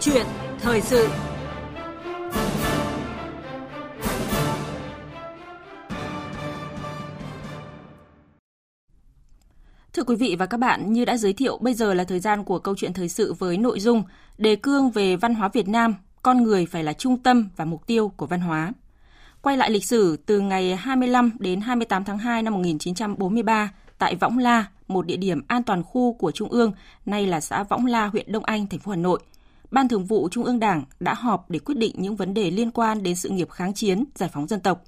chuyện thời sự Thưa quý vị và các bạn, như đã giới thiệu, bây giờ là thời gian của câu chuyện thời sự với nội dung đề cương về văn hóa Việt Nam, con người phải là trung tâm và mục tiêu của văn hóa. Quay lại lịch sử từ ngày 25 đến 28 tháng 2 năm 1943 tại Võng La, một địa điểm an toàn khu của Trung ương, nay là xã Võng La, huyện Đông Anh, thành phố Hà Nội. Ban Thường vụ Trung ương Đảng đã họp để quyết định những vấn đề liên quan đến sự nghiệp kháng chiến, giải phóng dân tộc.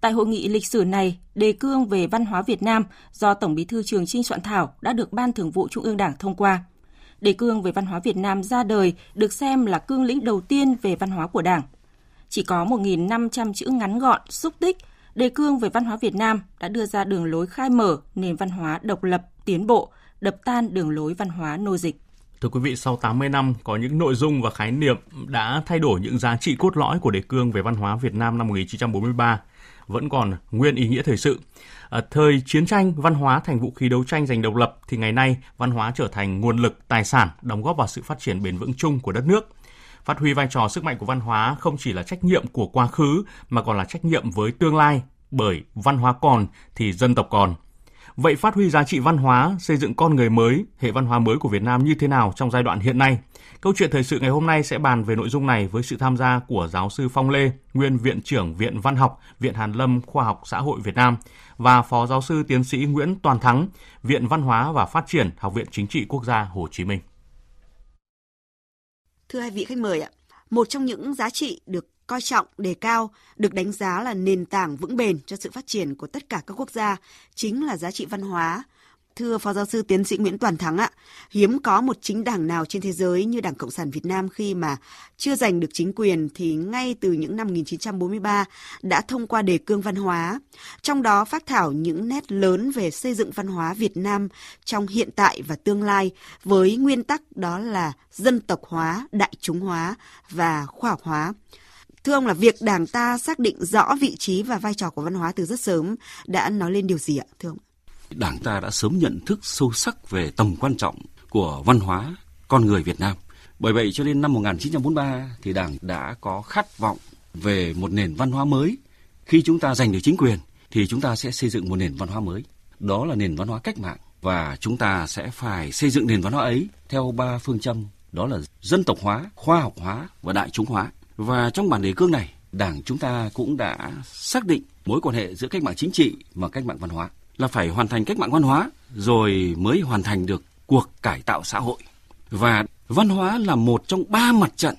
Tại hội nghị lịch sử này, đề cương về văn hóa Việt Nam do Tổng Bí thư Trường Trinh soạn thảo đã được Ban Thường vụ Trung ương Đảng thông qua. Đề cương về văn hóa Việt Nam ra đời được xem là cương lĩnh đầu tiên về văn hóa của Đảng. Chỉ có 1.500 chữ ngắn gọn, xúc tích, đề cương về văn hóa Việt Nam đã đưa ra đường lối khai mở nền văn hóa độc lập, tiến bộ, đập tan đường lối văn hóa nô dịch. Thưa quý vị, sau 80 năm, có những nội dung và khái niệm đã thay đổi những giá trị cốt lõi của đề cương về văn hóa Việt Nam năm 1943 vẫn còn nguyên ý nghĩa thời sự. À, thời chiến tranh, văn hóa thành vũ khí đấu tranh giành độc lập thì ngày nay văn hóa trở thành nguồn lực, tài sản đóng góp vào sự phát triển bền vững chung của đất nước. Phát huy vai trò sức mạnh của văn hóa không chỉ là trách nhiệm của quá khứ mà còn là trách nhiệm với tương lai, bởi văn hóa còn thì dân tộc còn. Vậy phát huy giá trị văn hóa, xây dựng con người mới, hệ văn hóa mới của Việt Nam như thế nào trong giai đoạn hiện nay? Câu chuyện thời sự ngày hôm nay sẽ bàn về nội dung này với sự tham gia của giáo sư Phong Lê, nguyên viện trưởng Viện Văn học, Viện Hàn Lâm Khoa học Xã hội Việt Nam và phó giáo sư tiến sĩ Nguyễn Toàn Thắng, Viện Văn hóa và Phát triển, Học viện Chính trị Quốc gia Hồ Chí Minh. Thưa hai vị khách mời ạ, một trong những giá trị được coi trọng, đề cao, được đánh giá là nền tảng vững bền cho sự phát triển của tất cả các quốc gia, chính là giá trị văn hóa. Thưa Phó Giáo sư Tiến sĩ Nguyễn Toàn Thắng ạ, hiếm có một chính đảng nào trên thế giới như Đảng Cộng sản Việt Nam khi mà chưa giành được chính quyền thì ngay từ những năm 1943 đã thông qua đề cương văn hóa, trong đó phát thảo những nét lớn về xây dựng văn hóa Việt Nam trong hiện tại và tương lai với nguyên tắc đó là dân tộc hóa, đại chúng hóa và khoa học hóa. Thưa ông là việc Đảng ta xác định rõ vị trí và vai trò của văn hóa từ rất sớm đã nói lên điều gì ạ, thưa ông? Đảng ta đã sớm nhận thức sâu sắc về tầm quan trọng của văn hóa con người Việt Nam. Bởi vậy cho nên năm 1943 thì Đảng đã có khát vọng về một nền văn hóa mới. Khi chúng ta giành được chính quyền thì chúng ta sẽ xây dựng một nền văn hóa mới. Đó là nền văn hóa cách mạng và chúng ta sẽ phải xây dựng nền văn hóa ấy theo ba phương châm đó là dân tộc hóa, khoa học hóa và đại chúng hóa. Và trong bản đề cương này, Đảng chúng ta cũng đã xác định mối quan hệ giữa cách mạng chính trị và cách mạng văn hóa là phải hoàn thành cách mạng văn hóa rồi mới hoàn thành được cuộc cải tạo xã hội. Và văn hóa là một trong ba mặt trận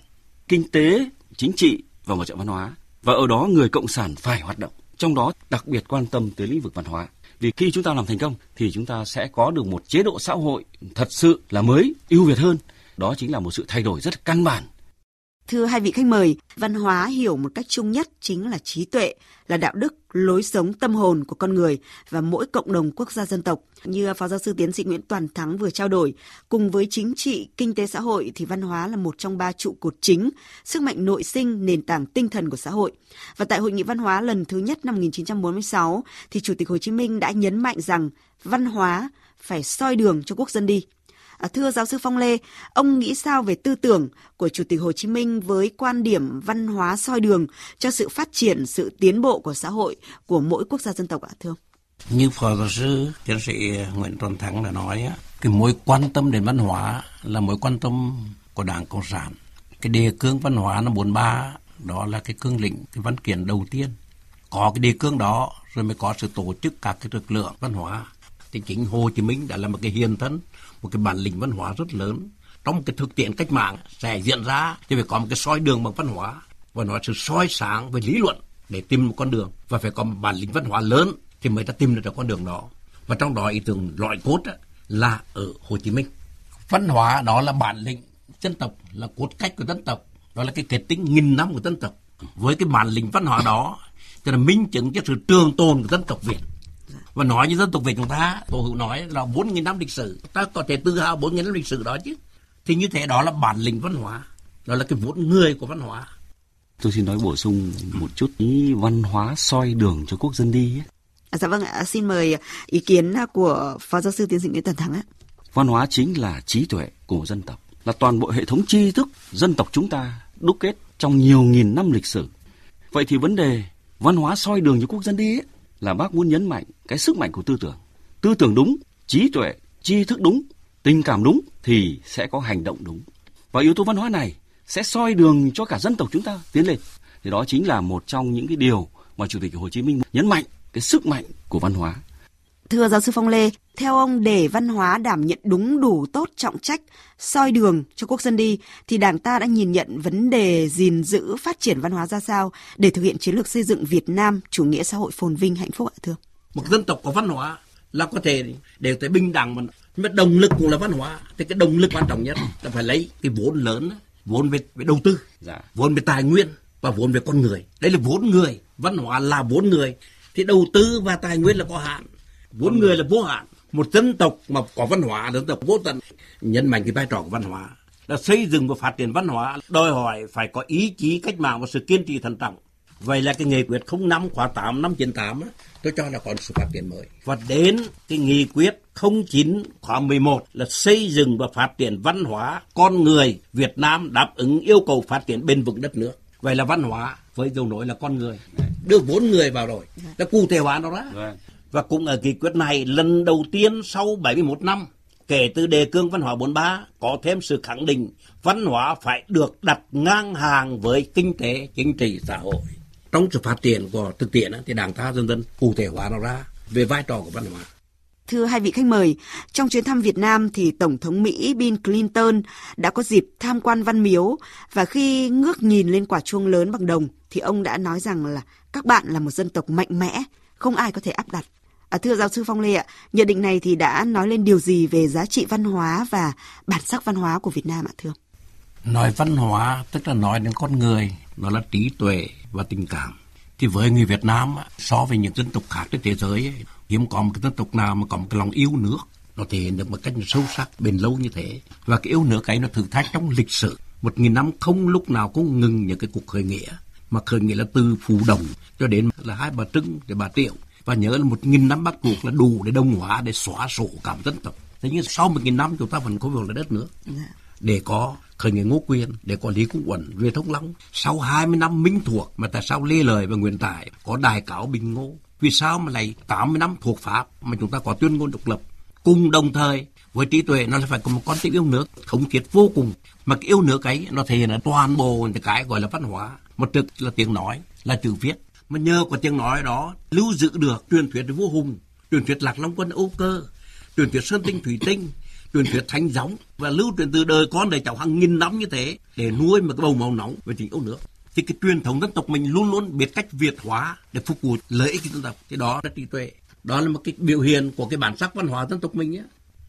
kinh tế, chính trị và mặt trận văn hóa. Và ở đó người cộng sản phải hoạt động. Trong đó đặc biệt quan tâm tới lĩnh vực văn hóa. Vì khi chúng ta làm thành công thì chúng ta sẽ có được một chế độ xã hội thật sự là mới, ưu việt hơn. Đó chính là một sự thay đổi rất căn bản Thưa hai vị khách mời, văn hóa hiểu một cách chung nhất chính là trí tuệ, là đạo đức, lối sống tâm hồn của con người và mỗi cộng đồng quốc gia dân tộc. Như Phó Giáo sư Tiến sĩ Nguyễn Toàn Thắng vừa trao đổi, cùng với chính trị, kinh tế xã hội thì văn hóa là một trong ba trụ cột chính, sức mạnh nội sinh, nền tảng tinh thần của xã hội. Và tại Hội nghị Văn hóa lần thứ nhất năm 1946 thì Chủ tịch Hồ Chí Minh đã nhấn mạnh rằng văn hóa phải soi đường cho quốc dân đi. À, thưa giáo sư Phong Lê, ông nghĩ sao về tư tưởng của Chủ tịch Hồ Chí Minh với quan điểm văn hóa soi đường cho sự phát triển, sự tiến bộ của xã hội của mỗi quốc gia dân tộc ạ, thưa ông? Như Phó giáo sư tiến sĩ Nguyễn Tuấn Thắng đã nói, cái mối quan tâm đến văn hóa là mối quan tâm của Đảng Cộng sản. Cái đề cương văn hóa năm 43 đó là cái cương lĩnh, cái văn kiện đầu tiên. Có cái đề cương đó rồi mới có sự tổ chức các cái lực lượng văn hóa. Thì chính Hồ Chí Minh đã là một cái hiền thân một cái bản lĩnh văn hóa rất lớn. Trong cái thực tiễn cách mạng sẽ diễn ra, thì phải có một cái soi đường bằng văn hóa. Và nó sự soi sáng về lý luận để tìm một con đường. Và phải có một bản lĩnh văn hóa lớn thì mới ta tìm được con đường đó. Và trong đó ý tưởng loại cốt là ở Hồ Chí Minh. Văn hóa đó là bản lĩnh dân tộc, là cốt cách của dân tộc. Đó là cái kết tính nghìn năm của dân tộc. Với cái bản lĩnh văn hóa đó thì là minh chứng cho sự trường tồn của dân tộc Việt và nói như dân tộc Việt chúng ta tổ hữu nói là bốn nghìn năm lịch sử. Ta có thể tự hào bốn nghìn năm lịch sử đó chứ. Thì như thế đó là bản lĩnh văn hóa. Đó là cái vốn người của văn hóa. Tôi xin nói bổ sung một chút ý văn hóa soi đường cho quốc dân đi ấy. À, dạ vâng ạ. Xin mời ý kiến của phó giáo sư tiến sĩ nguyễn tần thắng ạ. Văn hóa chính là trí tuệ của dân tộc là toàn bộ hệ thống tri thức dân tộc chúng ta đúc kết trong nhiều nghìn năm lịch sử. Vậy thì vấn đề văn hóa soi đường cho quốc dân đi ấy, là bác muốn nhấn mạnh cái sức mạnh của tư tưởng. Tư tưởng đúng, trí tuệ, tri thức đúng, tình cảm đúng thì sẽ có hành động đúng. Và yếu tố văn hóa này sẽ soi đường cho cả dân tộc chúng ta tiến lên. Thì đó chính là một trong những cái điều mà Chủ tịch Hồ Chí Minh nhấn mạnh cái sức mạnh của văn hóa. Thưa giáo sư Phong Lê, theo ông để văn hóa đảm nhận đúng đủ tốt trọng trách, soi đường cho quốc dân đi, thì Đảng ta đã nhìn nhận vấn đề gìn giữ phát triển văn hóa ra sao để thực hiện chiến lược xây dựng Việt Nam chủ nghĩa xã hội phồn vinh hạnh phúc ạ thưa? Một dân tộc có văn hóa là có thể đều tới bình đẳng mà nhưng mà động lực cũng là văn hóa thì cái động lực quan trọng nhất là phải lấy cái vốn lớn vốn về, về đầu tư dạ. vốn về tài nguyên và vốn về con người đây là vốn người văn hóa là vốn người thì đầu tư và tài nguyên là có hạn vốn người là vô hạn. Một dân tộc mà có văn hóa dân tộc vô tận. Nhấn mạnh cái vai trò của văn hóa. Là xây dựng và phát triển văn hóa đòi hỏi phải có ý chí cách mạng và sự kiên trì thận trọng. Vậy là cái nghị quyết 05 khóa 8 năm 98 á, tôi cho là còn sự phát triển mới. Và đến cái nghị quyết 09 khóa 11 là xây dựng và phát triển văn hóa con người Việt Nam đáp ứng yêu cầu phát triển bền vững đất nước. Vậy là văn hóa với dấu nổi là con người. Đưa vốn người vào rồi. Đã cụ thể hóa nó đó. Vâng và cũng ở nghị quyết này lần đầu tiên sau 71 năm kể từ đề cương văn hóa 43 có thêm sự khẳng định văn hóa phải được đặt ngang hàng với kinh tế chính trị xã hội trong sự phát triển của thực tiễn thì đảng ta dần dần cụ thể hóa nó ra về vai trò của văn hóa Thưa hai vị khách mời, trong chuyến thăm Việt Nam thì Tổng thống Mỹ Bill Clinton đã có dịp tham quan Văn Miếu và khi ngước nhìn lên quả chuông lớn bằng đồng thì ông đã nói rằng là các bạn là một dân tộc mạnh mẽ, không ai có thể áp đặt. À, thưa giáo sư Phong Lê ạ, nhận định này thì đã nói lên điều gì về giá trị văn hóa và bản sắc văn hóa của Việt Nam ạ thưa? Nói văn hóa tức là nói đến con người, nó là trí tuệ và tình cảm. Thì với người Việt Nam so với những dân tộc khác trên thế giới hiếm có một cái dân tộc nào mà có một cái lòng yêu nước nó thể hiện được một cách sâu sắc bền lâu như thế và cái yêu nước ấy nó thử thách trong lịch sử một nghìn năm không lúc nào cũng ngừng những cái cuộc khởi nghĩa mà khởi nghĩa là từ phù đồng cho đến là hai bà trưng để bà triệu và nhớ là một nghìn năm bắt cuộc là đủ để đồng hóa để xóa sổ cảm dân tộc. Thế nhưng sau một nghìn năm chúng ta vẫn có việc là đất nước dạ. để có khởi nghĩa ngô quyền để có lý cung uẩn về thông long. Sau 20 năm minh thuộc mà tại sao lê lời và nguyễn tải có đài cáo bình ngô? Vì sao mà lại 80 năm thuộc Pháp mà chúng ta có tuyên ngôn độc lập? Cùng đồng thời với trí tuệ nó phải có một con tim yêu nước thống thiết vô cùng. Mà cái yêu nước ấy nó thể hiện là toàn bộ cái gọi là văn hóa. Một trực là tiếng nói là chữ viết mà nhờ có tiếng nói đó, lưu giữ được truyền thuyết vua hùng, truyền thuyết lạc long quân âu cơ, truyền thuyết sơn tinh thủy tinh, truyền thuyết thánh giống và lưu truyền từ đời con đời cháu hàng nghìn năm như thế, để nuôi một cái bầu màu nóng về tình yêu nước. Thì cái truyền thống dân tộc mình luôn luôn biết cách việt hóa để phục vụ lợi ích dân tộc. Thì đó là trí tuệ. Đó là một cái biểu hiện của cái bản sắc văn hóa dân tộc mình nhé.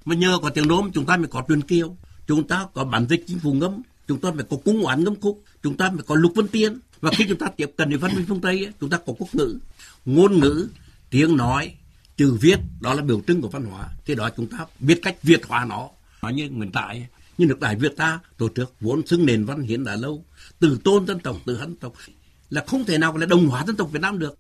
Mà nhờ có tiếng nôm chúng ta mới có truyền kiều, chúng ta có bản dịch chính phủ ngâm, chúng ta phải có cung oán ngâm khúc, chúng ta phải có lục vân tiên và khi chúng ta tiếp cận với văn minh phương tây chúng ta có quốc ngữ. Ngôn ngữ, tiếng nói, chữ viết, đó là biểu trưng của văn hóa. Thế đó chúng ta biết cách việt hóa nó. Nói như nguyên tại như nước đại việt ta, tổ chức vốn xưng nền văn hiến đã lâu. Từ tôn dân tộc, từ hân tộc, là không thể nào là đồng hóa dân tộc Việt Nam được.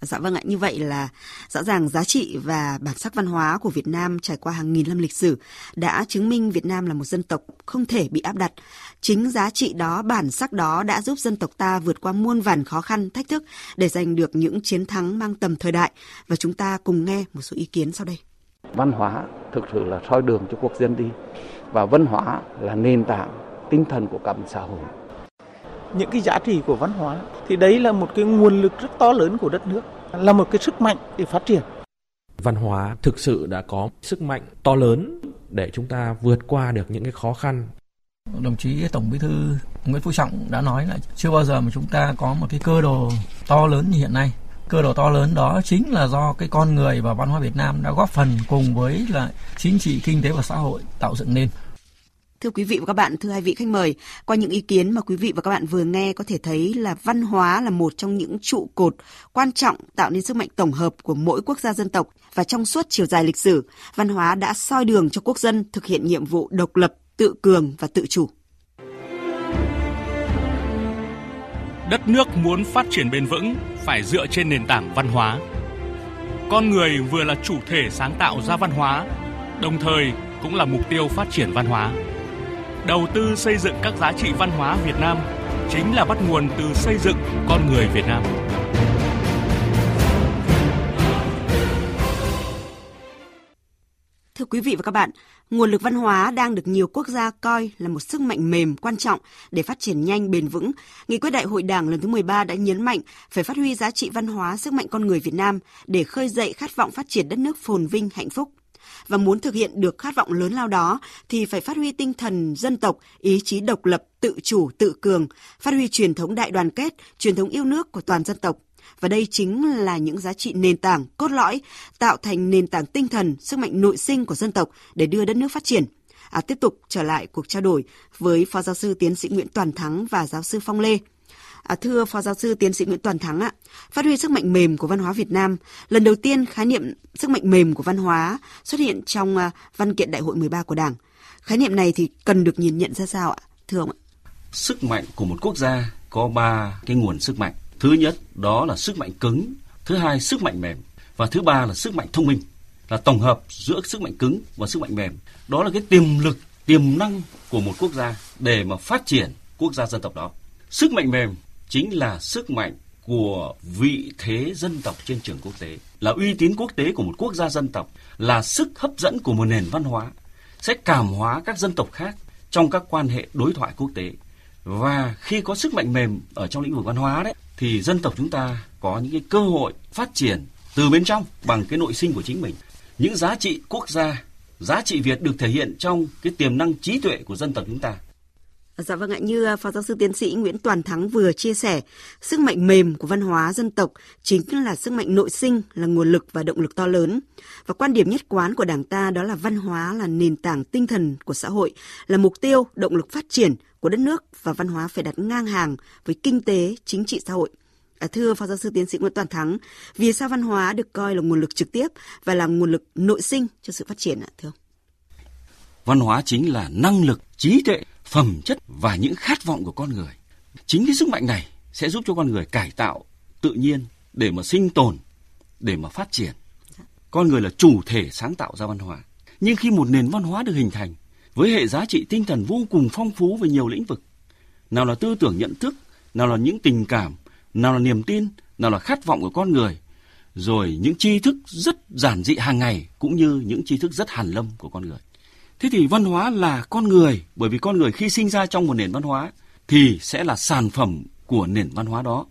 Dạ vâng ạ, như vậy là rõ ràng giá trị và bản sắc văn hóa của Việt Nam trải qua hàng nghìn năm lịch sử đã chứng minh Việt Nam là một dân tộc không thể bị áp đặt. Chính giá trị đó, bản sắc đó đã giúp dân tộc ta vượt qua muôn vàn khó khăn, thách thức để giành được những chiến thắng mang tầm thời đại. Và chúng ta cùng nghe một số ý kiến sau đây. Văn hóa thực sự là soi đường cho quốc dân đi và văn hóa là nền tảng tinh thần của cả một xã hội những cái giá trị của văn hóa. Thì đấy là một cái nguồn lực rất to lớn của đất nước là một cái sức mạnh để phát triển. Văn hóa thực sự đã có sức mạnh to lớn để chúng ta vượt qua được những cái khó khăn. Đồng chí tổng bí thư nguyễn phú trọng đã nói là chưa bao giờ mà chúng ta có một cái cơ đồ to lớn như hiện nay. Cơ đồ to lớn đó chính là do cái con người và văn hóa Việt Nam đã góp phần cùng với là chính trị, kinh tế và xã hội tạo dựng nên. Thưa quý vị và các bạn, thưa hai vị khách mời, qua những ý kiến mà quý vị và các bạn vừa nghe có thể thấy là văn hóa là một trong những trụ cột quan trọng tạo nên sức mạnh tổng hợp của mỗi quốc gia dân tộc và trong suốt chiều dài lịch sử, văn hóa đã soi đường cho quốc dân thực hiện nhiệm vụ độc lập, tự cường và tự chủ. Đất nước muốn phát triển bền vững phải dựa trên nền tảng văn hóa. Con người vừa là chủ thể sáng tạo ra văn hóa, đồng thời cũng là mục tiêu phát triển văn hóa đầu tư xây dựng các giá trị văn hóa Việt Nam chính là bắt nguồn từ xây dựng con người Việt Nam. Thưa quý vị và các bạn, nguồn lực văn hóa đang được nhiều quốc gia coi là một sức mạnh mềm quan trọng để phát triển nhanh bền vững. Nghị quyết đại hội Đảng lần thứ 13 đã nhấn mạnh phải phát huy giá trị văn hóa sức mạnh con người Việt Nam để khơi dậy khát vọng phát triển đất nước phồn vinh hạnh phúc. Và muốn thực hiện được khát vọng lớn lao đó thì phải phát huy tinh thần dân tộc, ý chí độc lập, tự chủ, tự cường, phát huy truyền thống đại đoàn kết, truyền thống yêu nước của toàn dân tộc và đây chính là những giá trị nền tảng, cốt lõi, tạo thành nền tảng tinh thần, sức mạnh nội sinh của dân tộc để đưa đất nước phát triển. À, tiếp tục trở lại cuộc trao đổi với Phó Giáo sư Tiến sĩ Nguyễn Toàn Thắng và Giáo sư Phong Lê. À, thưa Phó Giáo sư Tiến sĩ Nguyễn Toàn Thắng ạ, phát huy sức mạnh mềm của văn hóa Việt Nam, lần đầu tiên khái niệm sức mạnh mềm của văn hóa xuất hiện trong uh, văn kiện Đại hội 13 của Đảng. Khái niệm này thì cần được nhìn nhận ra sao ạ, thưa ông ạ? Sức mạnh của một quốc gia có ba cái nguồn sức mạnh Thứ nhất đó là sức mạnh cứng, thứ hai sức mạnh mềm và thứ ba là sức mạnh thông minh là tổng hợp giữa sức mạnh cứng và sức mạnh mềm. Đó là cái tiềm lực, tiềm năng của một quốc gia để mà phát triển quốc gia dân tộc đó. Sức mạnh mềm chính là sức mạnh của vị thế dân tộc trên trường quốc tế, là uy tín quốc tế của một quốc gia dân tộc, là sức hấp dẫn của một nền văn hóa, sẽ cảm hóa các dân tộc khác trong các quan hệ đối thoại quốc tế. Và khi có sức mạnh mềm ở trong lĩnh vực văn hóa đấy thì dân tộc chúng ta có những cái cơ hội phát triển từ bên trong bằng cái nội sinh của chính mình. Những giá trị quốc gia, giá trị Việt được thể hiện trong cái tiềm năng trí tuệ của dân tộc chúng ta. Dạ vâng ạ, như à, Phó Giáo sư Tiến sĩ Nguyễn Toàn Thắng vừa chia sẻ, sức mạnh mềm của văn hóa dân tộc chính là sức mạnh nội sinh, là nguồn lực và động lực to lớn. Và quan điểm nhất quán của Đảng ta đó là văn hóa là nền tảng tinh thần của xã hội, là mục tiêu, động lực phát triển của đất nước và văn hóa phải đặt ngang hàng với kinh tế, chính trị xã hội. À, thưa Phó Giáo sư Tiến sĩ Nguyễn Toàn Thắng, vì sao văn hóa được coi là nguồn lực trực tiếp và là nguồn lực nội sinh cho sự phát triển ạ, thưa ông? Văn hóa chính là năng lực, trí tuệ, phẩm chất và những khát vọng của con người. Chính cái sức mạnh này sẽ giúp cho con người cải tạo tự nhiên để mà sinh tồn, để mà phát triển. Con người là chủ thể sáng tạo ra văn hóa. Nhưng khi một nền văn hóa được hình thành với hệ giá trị tinh thần vô cùng phong phú về nhiều lĩnh vực, nào là tư tưởng nhận thức, nào là những tình cảm, nào là niềm tin, nào là khát vọng của con người, rồi những tri thức rất giản dị hàng ngày cũng như những tri thức rất hàn lâm của con người. Thế thì văn hóa là con người, bởi vì con người khi sinh ra trong một nền văn hóa thì sẽ là sản phẩm của nền văn hóa đó.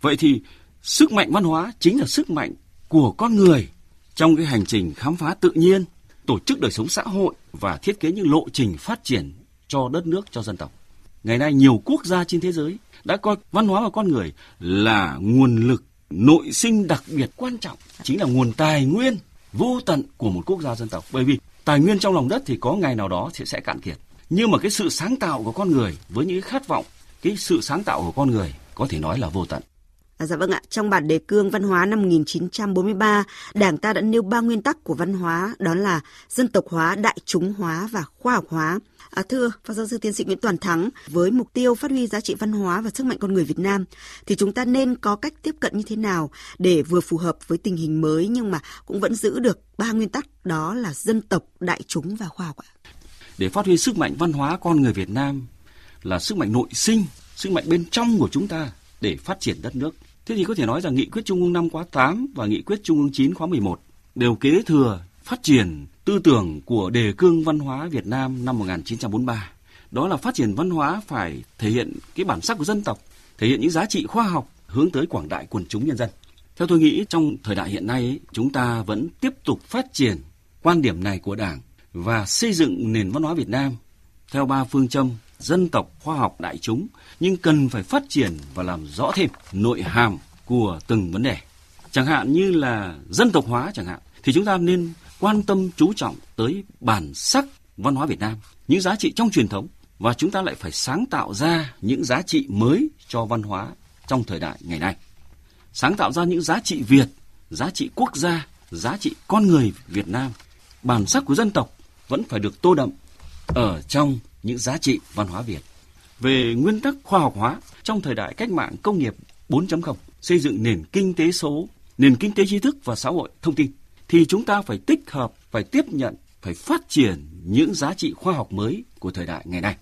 Vậy thì sức mạnh văn hóa chính là sức mạnh của con người trong cái hành trình khám phá tự nhiên, tổ chức đời sống xã hội và thiết kế những lộ trình phát triển cho đất nước, cho dân tộc. Ngày nay nhiều quốc gia trên thế giới đã coi văn hóa và con người là nguồn lực nội sinh đặc biệt quan trọng, chính là nguồn tài nguyên vô tận của một quốc gia dân tộc. Bởi vì tài nguyên trong lòng đất thì có ngày nào đó sẽ sẽ cạn kiệt. Nhưng mà cái sự sáng tạo của con người với những khát vọng, cái sự sáng tạo của con người có thể nói là vô tận. À, dạ vâng ạ, trong bản đề cương văn hóa năm 1943, Đảng ta đã nêu ba nguyên tắc của văn hóa, đó là dân tộc hóa, đại chúng hóa và khoa học hóa. À, thưa Phó giáo sư tiến sĩ Nguyễn Toàn Thắng, với mục tiêu phát huy giá trị văn hóa và sức mạnh con người Việt Nam, thì chúng ta nên có cách tiếp cận như thế nào để vừa phù hợp với tình hình mới nhưng mà cũng vẫn giữ được ba nguyên tắc đó là dân tộc, đại chúng và khoa học ạ? Để phát huy sức mạnh văn hóa con người Việt Nam là sức mạnh nội sinh, sức mạnh bên trong của chúng ta để phát triển đất nước. Thế thì có thể nói rằng nghị quyết Trung ương 5 khóa 8 và nghị quyết Trung ương 9 khóa 11 đều kế thừa phát triển tư tưởng của đề cương văn hóa Việt Nam năm 1943. Đó là phát triển văn hóa phải thể hiện cái bản sắc của dân tộc, thể hiện những giá trị khoa học hướng tới quảng đại quần chúng nhân dân. Theo tôi nghĩ trong thời đại hiện nay chúng ta vẫn tiếp tục phát triển quan điểm này của Đảng và xây dựng nền văn hóa Việt Nam theo ba phương châm dân tộc, khoa học, đại chúng nhưng cần phải phát triển và làm rõ thêm nội hàm của từng vấn đề. Chẳng hạn như là dân tộc hóa chẳng hạn thì chúng ta nên quan tâm chú trọng tới bản sắc văn hóa Việt Nam, những giá trị trong truyền thống và chúng ta lại phải sáng tạo ra những giá trị mới cho văn hóa trong thời đại ngày nay. Sáng tạo ra những giá trị Việt, giá trị quốc gia, giá trị con người Việt Nam, bản sắc của dân tộc vẫn phải được tô đậm ở trong những giá trị văn hóa Việt. Về nguyên tắc khoa học hóa trong thời đại cách mạng công nghiệp 4.0, xây dựng nền kinh tế số, nền kinh tế tri thức và xã hội thông tin thì chúng ta phải tích hợp, phải tiếp nhận, phải phát triển những giá trị khoa học mới của thời đại ngày nay.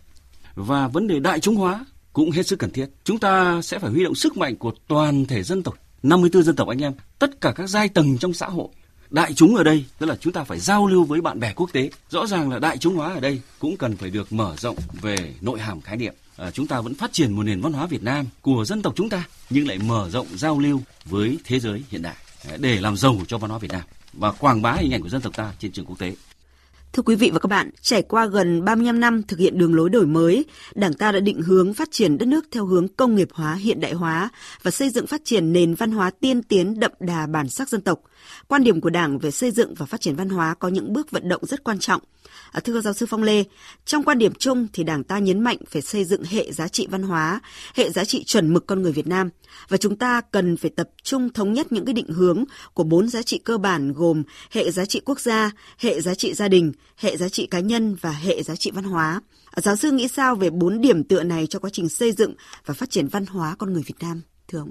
và vấn đề đại chúng hóa cũng hết sức cần thiết. Chúng ta sẽ phải huy động sức mạnh của toàn thể dân tộc, 54 dân tộc anh em, tất cả các giai tầng trong xã hội. Đại chúng ở đây tức là chúng ta phải giao lưu với bạn bè quốc tế. Rõ ràng là đại chúng hóa ở đây cũng cần phải được mở rộng về nội hàm khái niệm. À, chúng ta vẫn phát triển một nền văn hóa Việt Nam của dân tộc chúng ta nhưng lại mở rộng giao lưu với thế giới hiện đại à, để làm giàu cho văn hóa Việt Nam và quảng bá hình ảnh của dân tộc ta trên trường quốc tế. Thưa quý vị và các bạn, trải qua gần 35 năm thực hiện đường lối đổi mới, Đảng ta đã định hướng phát triển đất nước theo hướng công nghiệp hóa, hiện đại hóa và xây dựng phát triển nền văn hóa tiên tiến đậm đà bản sắc dân tộc. Quan điểm của Đảng về xây dựng và phát triển văn hóa có những bước vận động rất quan trọng. À, thưa giáo sư Phong Lê, trong quan điểm chung thì Đảng ta nhấn mạnh phải xây dựng hệ giá trị văn hóa, hệ giá trị chuẩn mực con người Việt Nam và chúng ta cần phải tập trung thống nhất những cái định hướng của bốn giá trị cơ bản gồm hệ giá trị quốc gia, hệ giá trị gia đình, hệ giá trị cá nhân và hệ giá trị văn hóa. À, giáo sư nghĩ sao về bốn điểm tựa này cho quá trình xây dựng và phát triển văn hóa con người Việt Nam? Thưa ông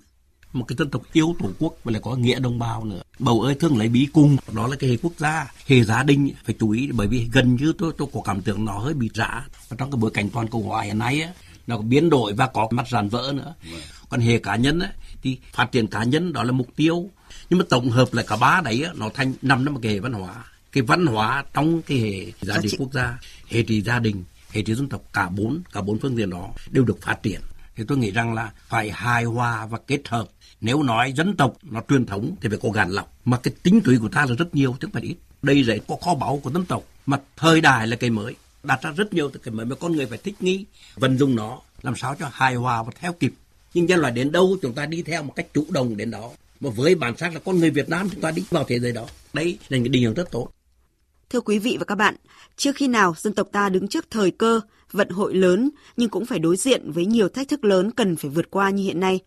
một cái dân tộc yêu tổ quốc và lại có nghĩa đồng bào nữa. Bầu ơi thương lấy bí cung. Đó là cái hệ quốc gia hệ gia đình. Phải chú ý bởi vì gần như tôi tôi có cảm tưởng nó hơi bị rã. Và trong cái bối cảnh toàn cầu hóa hiện nay á, nó có biến đổi và có mặt ràn vỡ nữa. Còn hệ cá nhân á, thì phát triển cá nhân đó là mục tiêu. Nhưng mà tổng hợp lại cả ba đấy á, nó thành nằm trong một cái hệ văn hóa. Cái văn hóa trong cái hệ giá trị. quốc gia hệ trị gia đình hệ trị dân tộc cả bốn cả bốn phương diện đó đều được phát triển thì tôi nghĩ rằng là phải hài hòa và kết hợp. Nếu nói dân tộc nó truyền thống thì phải có gàn lọc. Mà cái tính tùy của ta là rất nhiều chứ không phải ít. Đây là có kho báu của dân tộc. Mà thời đại là cái mới. Đặt ra rất nhiều cái mới mà con người phải thích nghi vận dụng nó làm sao cho hài hòa và theo kịp. Nhưng nhân loại đến đâu chúng ta đi theo một cách chủ động đến đó. Mà với bản sắc là con người Việt Nam chúng ta đi vào thế giới đó. Đấy là những định hướng rất tốt. Thưa quý vị và các bạn, trước khi nào dân tộc ta đứng trước thời cơ, vận hội lớn nhưng cũng phải đối diện với nhiều thách thức lớn cần phải vượt qua như hiện nay.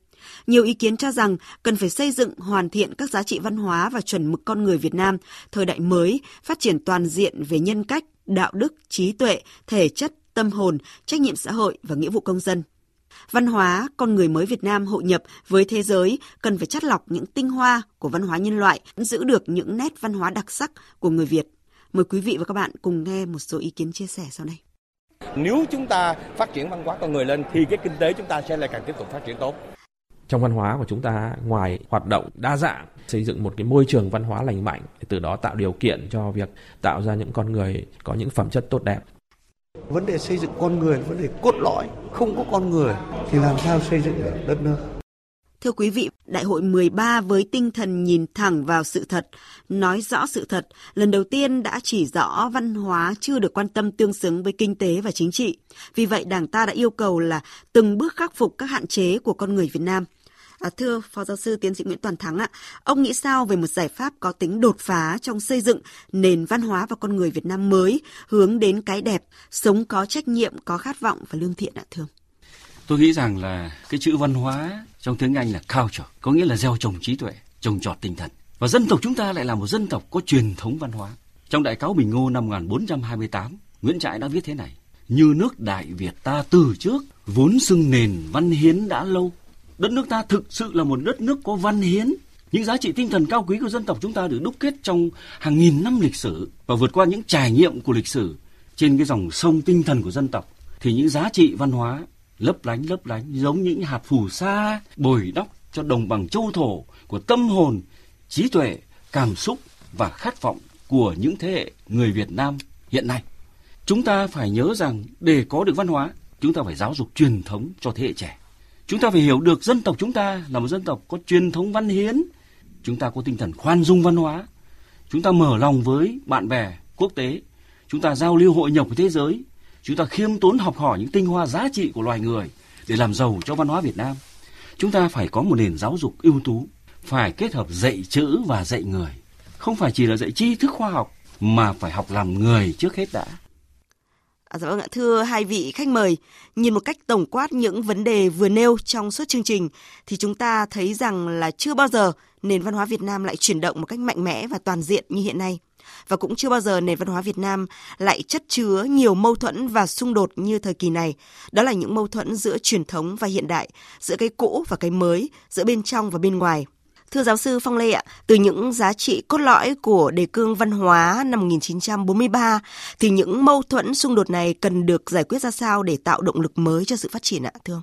Nhiều ý kiến cho rằng cần phải xây dựng hoàn thiện các giá trị văn hóa và chuẩn mực con người Việt Nam thời đại mới, phát triển toàn diện về nhân cách, đạo đức, trí tuệ, thể chất, tâm hồn, trách nhiệm xã hội và nghĩa vụ công dân. Văn hóa, con người mới Việt Nam hội nhập với thế giới cần phải chắt lọc những tinh hoa của văn hóa nhân loại, giữ được những nét văn hóa đặc sắc của người Việt. Mời quý vị và các bạn cùng nghe một số ý kiến chia sẻ sau đây. Nếu chúng ta phát triển văn hóa con người lên thì cái kinh tế chúng ta sẽ lại càng tiếp tục phát triển tốt. Trong văn hóa của chúng ta ngoài hoạt động đa dạng xây dựng một cái môi trường văn hóa lành mạnh từ đó tạo điều kiện cho việc tạo ra những con người có những phẩm chất tốt đẹp. Vấn đề xây dựng con người vấn đề cốt lõi không có con người thì làm sao xây dựng được đất nước Thưa quý vị, Đại hội 13 với tinh thần nhìn thẳng vào sự thật, nói rõ sự thật, lần đầu tiên đã chỉ rõ văn hóa chưa được quan tâm tương xứng với kinh tế và chính trị. Vì vậy, Đảng ta đã yêu cầu là từng bước khắc phục các hạn chế của con người Việt Nam. À, thưa Phó Giáo sư Tiến sĩ Nguyễn Toàn Thắng ạ, ông nghĩ sao về một giải pháp có tính đột phá trong xây dựng nền văn hóa và con người Việt Nam mới hướng đến cái đẹp, sống có trách nhiệm, có khát vọng và lương thiện ạ thưa Tôi nghĩ rằng là cái chữ văn hóa trong tiếng Anh là culture, có nghĩa là gieo trồng trí tuệ, trồng trọt tinh thần. Và dân tộc chúng ta lại là một dân tộc có truyền thống văn hóa. Trong Đại cáo Bình Ngô năm 1428, Nguyễn Trãi đã viết thế này. Như nước Đại Việt ta từ trước, vốn xưng nền văn hiến đã lâu. Đất nước ta thực sự là một đất nước có văn hiến. Những giá trị tinh thần cao quý của dân tộc chúng ta được đúc kết trong hàng nghìn năm lịch sử và vượt qua những trải nghiệm của lịch sử trên cái dòng sông tinh thần của dân tộc thì những giá trị văn hóa lấp lánh lấp lánh giống những hạt phù sa bồi đắp cho đồng bằng châu thổ của tâm hồn, trí tuệ, cảm xúc và khát vọng của những thế hệ người Việt Nam hiện nay. Chúng ta phải nhớ rằng để có được văn hóa, chúng ta phải giáo dục truyền thống cho thế hệ trẻ. Chúng ta phải hiểu được dân tộc chúng ta là một dân tộc có truyền thống văn hiến, chúng ta có tinh thần khoan dung văn hóa, chúng ta mở lòng với bạn bè quốc tế, chúng ta giao lưu hội nhập với thế giới, chúng ta khiêm tốn học hỏi những tinh hoa giá trị của loài người để làm giàu cho văn hóa Việt Nam. Chúng ta phải có một nền giáo dục ưu tú, phải kết hợp dạy chữ và dạy người. Không phải chỉ là dạy tri thức khoa học mà phải học làm người trước hết đã. À, dạ vâng ạ, thưa hai vị khách mời, nhìn một cách tổng quát những vấn đề vừa nêu trong suốt chương trình thì chúng ta thấy rằng là chưa bao giờ nền văn hóa Việt Nam lại chuyển động một cách mạnh mẽ và toàn diện như hiện nay và cũng chưa bao giờ nền văn hóa Việt Nam lại chất chứa nhiều mâu thuẫn và xung đột như thời kỳ này. Đó là những mâu thuẫn giữa truyền thống và hiện đại, giữa cái cũ và cái mới, giữa bên trong và bên ngoài. Thưa giáo sư Phong Lê ạ, từ những giá trị cốt lõi của đề cương văn hóa năm 1943 thì những mâu thuẫn xung đột này cần được giải quyết ra sao để tạo động lực mới cho sự phát triển ạ thưa ông?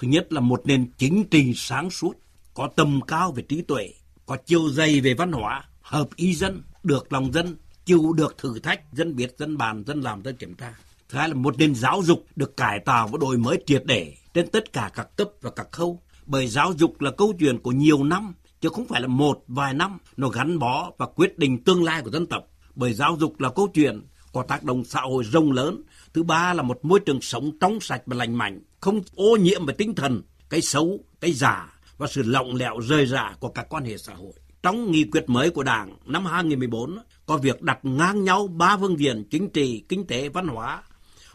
Thứ nhất là một nền chính trị sáng suốt, có tầm cao về trí tuệ, có chiều dày về văn hóa, hợp ý dân, được lòng dân, chịu được thử thách, dân biết, dân bàn, dân làm, dân kiểm tra. Thứ hai là một nền giáo dục được cải tạo và đổi mới triệt để trên tất cả các cấp và các khâu. Bởi giáo dục là câu chuyện của nhiều năm, chứ không phải là một vài năm, nó gắn bó và quyết định tương lai của dân tộc. Bởi giáo dục là câu chuyện có tác động xã hội rộng lớn. Thứ ba là một môi trường sống trong sạch và lành mạnh, không ô nhiễm về tinh thần, cái xấu, cái giả và sự lỏng lẻo rời rả của các quan hệ xã hội. Trong nghị quyết mới của Đảng năm 2014 có việc đặt ngang nhau ba phương diện chính trị, kinh tế, văn hóa.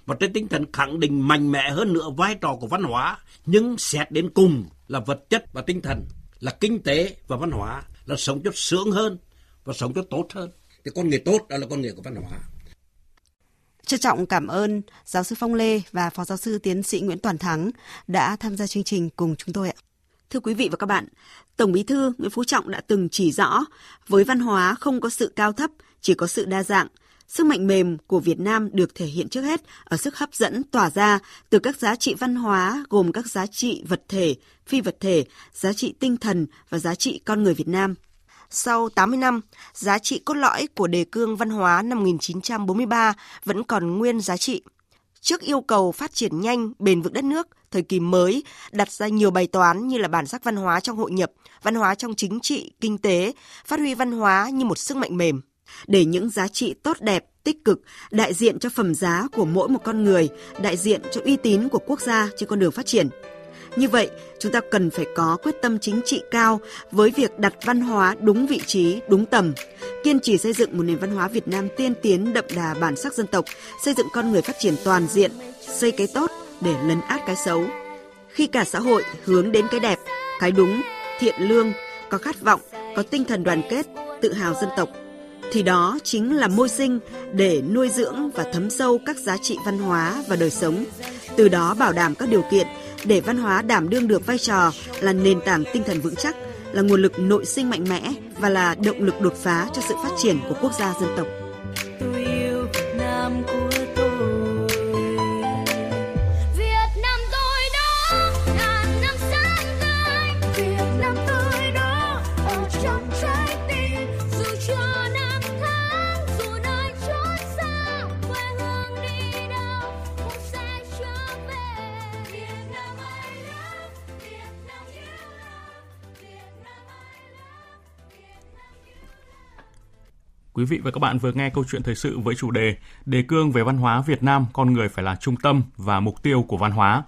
Và trên tinh thần khẳng định mạnh mẽ hơn nữa vai trò của văn hóa nhưng xét đến cùng là vật chất và tinh thần là kinh tế và văn hóa là sống cho sướng hơn và sống cho tốt hơn. Thì con người tốt đó là con người của văn hóa. Trân trọng cảm ơn giáo sư Phong Lê và phó giáo sư tiến sĩ Nguyễn Toàn Thắng đã tham gia chương trình cùng chúng tôi ạ. Thưa quý vị và các bạn, Tổng Bí thư Nguyễn Phú Trọng đã từng chỉ rõ, với văn hóa không có sự cao thấp, chỉ có sự đa dạng. Sức mạnh mềm của Việt Nam được thể hiện trước hết ở sức hấp dẫn tỏa ra từ các giá trị văn hóa gồm các giá trị vật thể, phi vật thể, giá trị tinh thần và giá trị con người Việt Nam. Sau 80 năm, giá trị cốt lõi của đề cương văn hóa năm 1943 vẫn còn nguyên giá trị. Trước yêu cầu phát triển nhanh, bền vững đất nước, thời kỳ mới đặt ra nhiều bài toán như là bản sắc văn hóa trong hội nhập, văn hóa trong chính trị, kinh tế, phát huy văn hóa như một sức mạnh mềm. Để những giá trị tốt đẹp, tích cực, đại diện cho phẩm giá của mỗi một con người, đại diện cho uy tín của quốc gia trên con đường phát triển – như vậy, chúng ta cần phải có quyết tâm chính trị cao với việc đặt văn hóa đúng vị trí, đúng tầm, kiên trì xây dựng một nền văn hóa Việt Nam tiên tiến đậm đà bản sắc dân tộc, xây dựng con người phát triển toàn diện, xây cái tốt để lấn át cái xấu. Khi cả xã hội hướng đến cái đẹp, cái đúng, thiện lương, có khát vọng, có tinh thần đoàn kết, tự hào dân tộc, thì đó chính là môi sinh để nuôi dưỡng và thấm sâu các giá trị văn hóa và đời sống, từ đó bảo đảm các điều kiện để văn hóa đảm đương được vai trò là nền tảng tinh thần vững chắc, là nguồn lực nội sinh mạnh mẽ và là động lực đột phá cho sự phát triển của quốc gia dân tộc. Quý vị và các bạn vừa nghe câu chuyện thời sự với chủ đề Đề cương về văn hóa Việt Nam, con người phải là trung tâm và mục tiêu của văn hóa.